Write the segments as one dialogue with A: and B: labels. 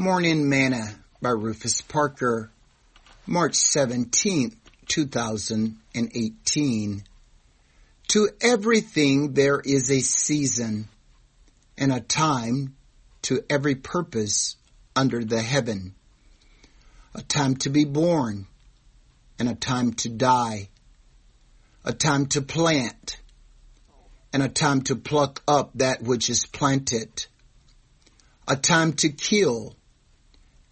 A: Morning Manna by Rufus Parker, March 17th, 2018. To everything there is a season and a time to every purpose under the heaven. A time to be born and a time to die. A time to plant and a time to pluck up that which is planted. A time to kill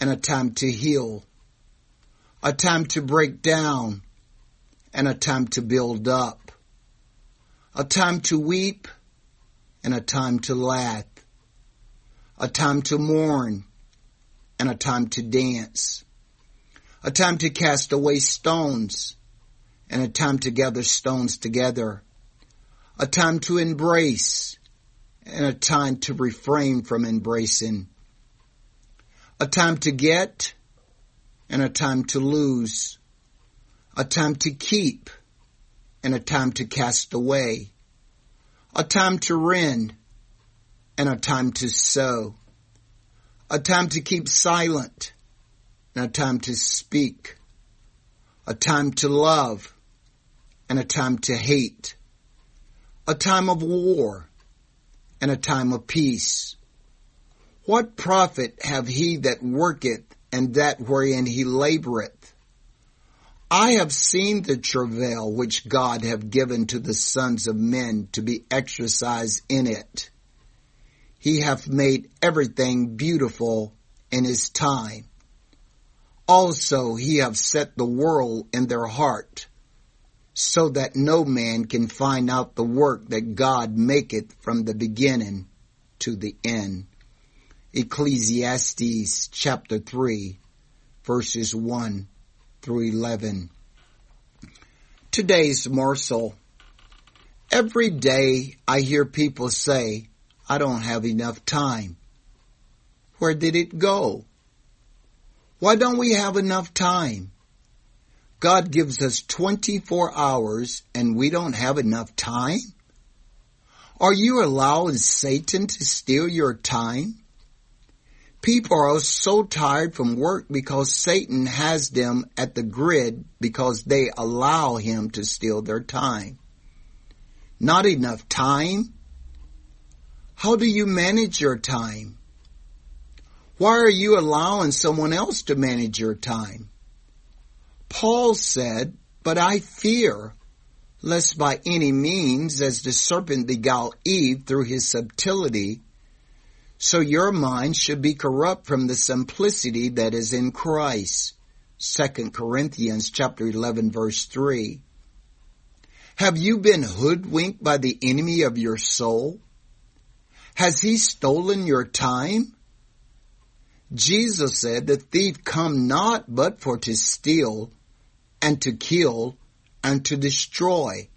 A: and a time to heal. A time to break down and a time to build up. A time to weep and a time to laugh. A time to mourn and a time to dance. A time to cast away stones and a time to gather stones together a time to embrace and a time to refrain from embracing, a time to get and a time to lose, a time to keep and a time to cast away, a time to rend and a time to sow, a time to keep silent and a time to speak, a time to love and a time to hate, a time of war and a time of peace. What profit have he that worketh and that wherein he laboureth? I have seen the travail which God have given to the sons of men to be exercised in it. He hath made everything beautiful in his time. Also he hath set the world in their heart so that no man can find out the work that God maketh from the beginning to the end. Ecclesiastes chapter 3 verses 1 through 11. Today's morsel. Every day I hear people say, I don't have enough time. Where did it go? Why don't we have enough time? God gives us 24 hours and we don't have enough time? Are you allowing Satan to steal your time? People are so tired from work because Satan has them at the grid because they allow him to steal their time. Not enough time? How do you manage your time? Why are you allowing someone else to manage your time? Paul said, But I fear lest by any means, as the serpent beguiled Eve through his subtlety, so your mind should be corrupt from the simplicity that is in Christ. 2 Corinthians chapter 11 verse 3. Have you been hoodwinked by the enemy of your soul? Has he stolen your time? Jesus said, the thief come not but for to steal, and to kill and to destroy.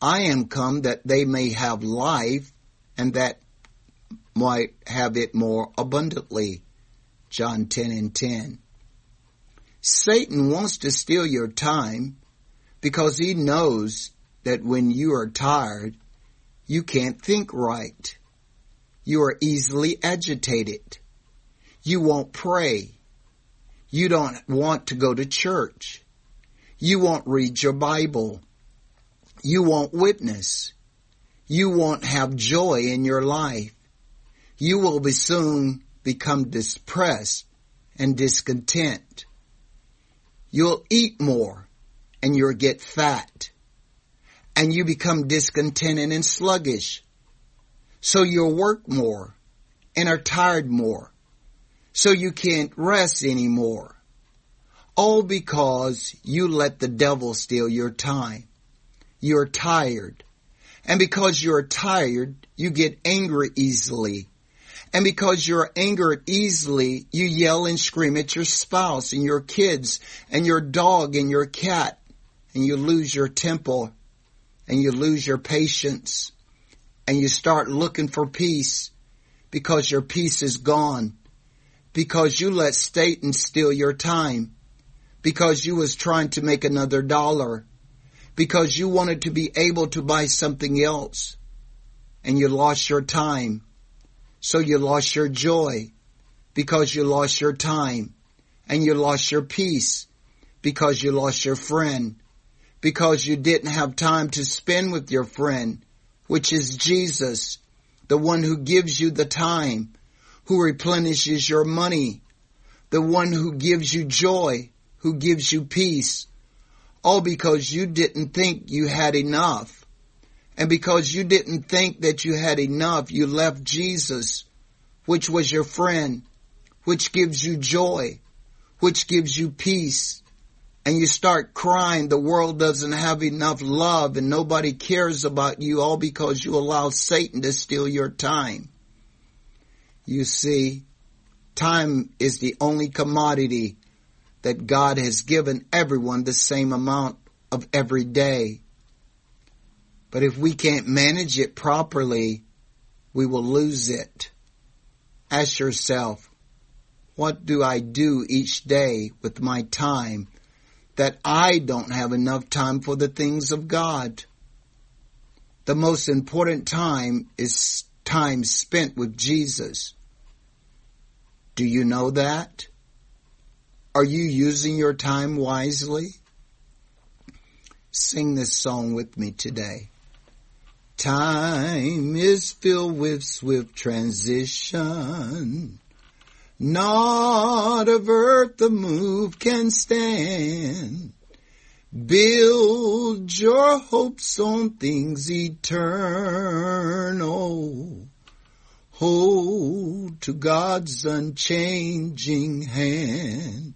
A: I am come that they may have life and that might have it more abundantly. John 10 and 10. Satan wants to steal your time because he knows that when you are tired, you can't think right. You are easily agitated. You won't pray. You don't want to go to church. You won't read your Bible. You won't witness. You won't have joy in your life. You will be soon become depressed and discontent. You'll eat more and you'll get fat and you become discontented and sluggish. So you'll work more and are tired more. So you can't rest anymore. All because you let the devil steal your time. You're tired. And because you're tired, you get angry easily. And because you're angered easily, you yell and scream at your spouse and your kids and your dog and your cat. And you lose your temper and you lose your patience. And you start looking for peace because your peace is gone. Because you let Satan steal your time. Because you was trying to make another dollar, because you wanted to be able to buy something else, and you lost your time. So you lost your joy. because you lost your time and you lost your peace because you lost your friend because you didn't have time to spend with your friend, which is Jesus, the one who gives you the time, who replenishes your money, the one who gives you joy, who gives you peace, all because you didn't think you had enough. And because you didn't think that you had enough, you left Jesus, which was your friend, which gives you joy, which gives you peace. And you start crying the world doesn't have enough love and nobody cares about you all because you allow Satan to steal your time. You see, time is the only commodity that God has given everyone the same amount of every day. But if we can't manage it properly, we will lose it. Ask yourself, what do I do each day with my time that I don't have enough time for the things of God? The most important time is time spent with Jesus. Do you know that? Are you using your time wisely? Sing this song with me today. Time is filled with swift transition. Not of earth the move can stand. Build your hopes on things eternal. Hold to God's unchanging hand.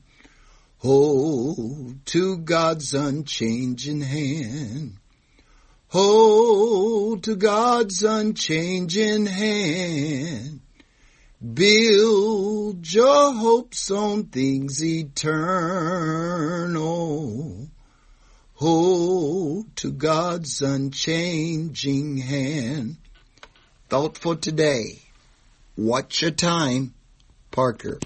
A: Hold to God's unchanging hand. Hold to God's unchanging hand. Build your hopes on things eternal. Hold to God's unchanging hand. Thought for today. Watch your time, Parker.